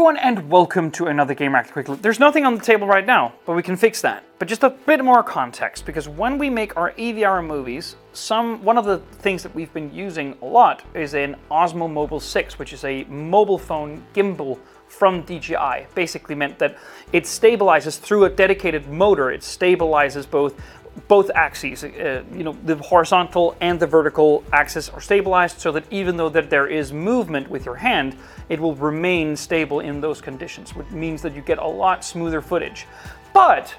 everyone and welcome to another Gamereactor Quick Look. There's nothing on the table right now, but we can fix that. But just a bit more context, because when we make our EVR movies, some one of the things that we've been using a lot is an Osmo Mobile 6, which is a mobile phone gimbal from DJI. Basically meant that it stabilizes through a dedicated motor. It stabilizes both both axes, uh, you know, the horizontal and the vertical axis are stabilized so that even though that there is movement with your hand, it will remain stable in those conditions, which means that you get a lot smoother footage. But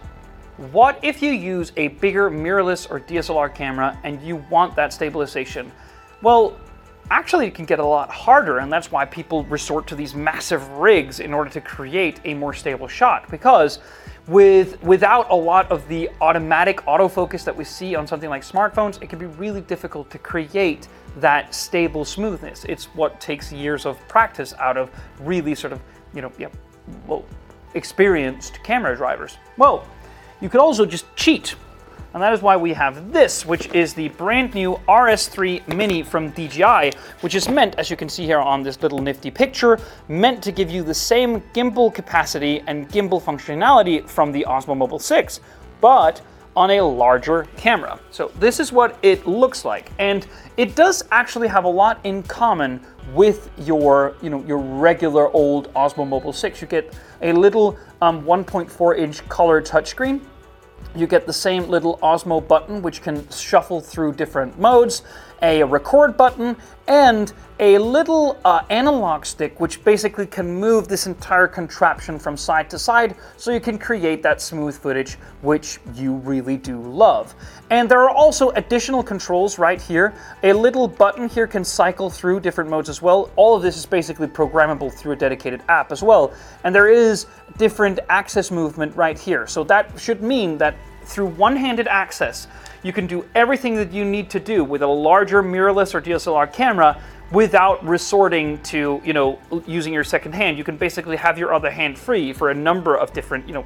what if you use a bigger mirrorless or DSLR camera and you want that stabilization? Well, actually it can get a lot harder and that's why people resort to these massive rigs in order to create a more stable shot because with without a lot of the automatic autofocus that we see on something like smartphones, it can be really difficult to create that stable smoothness. It's what takes years of practice out of really sort of, you know, yeah, well, experienced camera drivers. Well, you could also just cheat and that is why we have this, which is the brand new RS3 Mini from DJI, which is meant, as you can see here on this little nifty picture, meant to give you the same gimbal capacity and gimbal functionality from the Osmo Mobile 6, but on a larger camera. So this is what it looks like. And it does actually have a lot in common with your, you know, your regular old Osmo Mobile 6. You get a little um, 1.4 inch color touchscreen you get the same little Osmo button, which can shuffle through different modes, a record button, and a little uh, analog stick, which basically can move this entire contraption from side to side so you can create that smooth footage, which you really do love. And there are also additional controls right here. A little button here can cycle through different modes as well. All of this is basically programmable through a dedicated app as well. And there is different access movement right here. So that should mean that through one-handed access, you can do everything that you need to do with a larger mirrorless or DSLR camera without resorting to, you know, using your second hand. You can basically have your other hand free for a number of different, you know,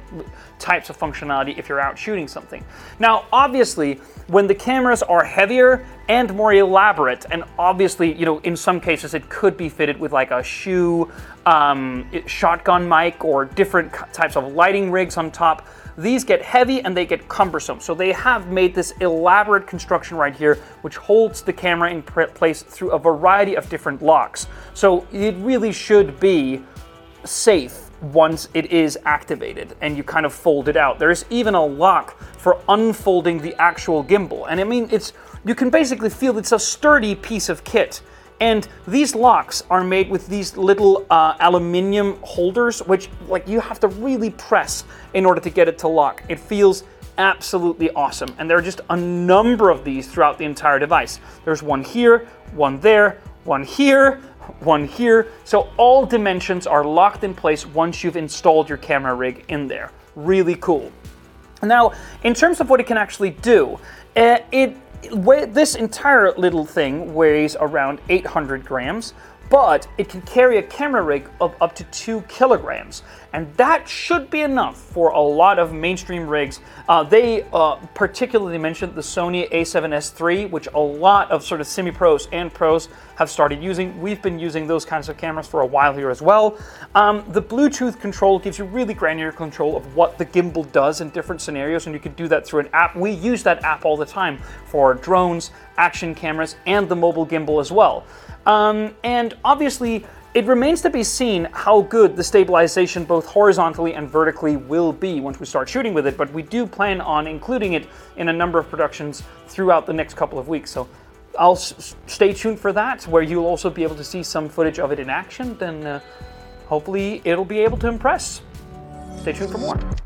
types of functionality if you're out shooting something. Now, obviously, when the cameras are heavier and more elaborate, and obviously, you know, in some cases it could be fitted with like a shoe, um, shotgun mic or different types of lighting rigs on top, these get heavy and they get cumbersome. So they have made this elaborate construction right here, which holds the camera in place through a variety of different locks. So it really should be safe once it is activated and you kind of fold it out. There's even a lock for unfolding the actual gimbal. And I mean, it's you can basically feel it's a sturdy piece of kit. And these locks are made with these little uh, aluminium holders, which like you have to really press in order to get it to lock. It feels absolutely awesome. And there are just a number of these throughout the entire device. There's one here, one there, one here, one here. So all dimensions are locked in place once you've installed your camera rig in there. Really cool. Now, in terms of what it can actually do, uh, it this entire little thing weighs around 800 grams, but it can carry a camera rig of up to two kilograms. And that should be enough for a lot of mainstream rigs. Uh, they uh, particularly mentioned the Sony a7S III, which a lot of sort of semi-pros and pros have started using. We've been using those kinds of cameras for a while here as well. Um, the Bluetooth control gives you really granular control of what the gimbal does in different scenarios, and you can do that through an app. We use that app all the time for drones, action cameras, and the mobile gimbal as well. Um, and obviously, it remains to be seen how good the stabilization both horizontally and vertically will be once we start shooting with it, but we do plan on including it in a number of productions throughout the next couple of weeks. So I'll stay tuned for that, where you'll also be able to see some footage of it in action. Then uh, hopefully it'll be able to impress. Stay tuned for more.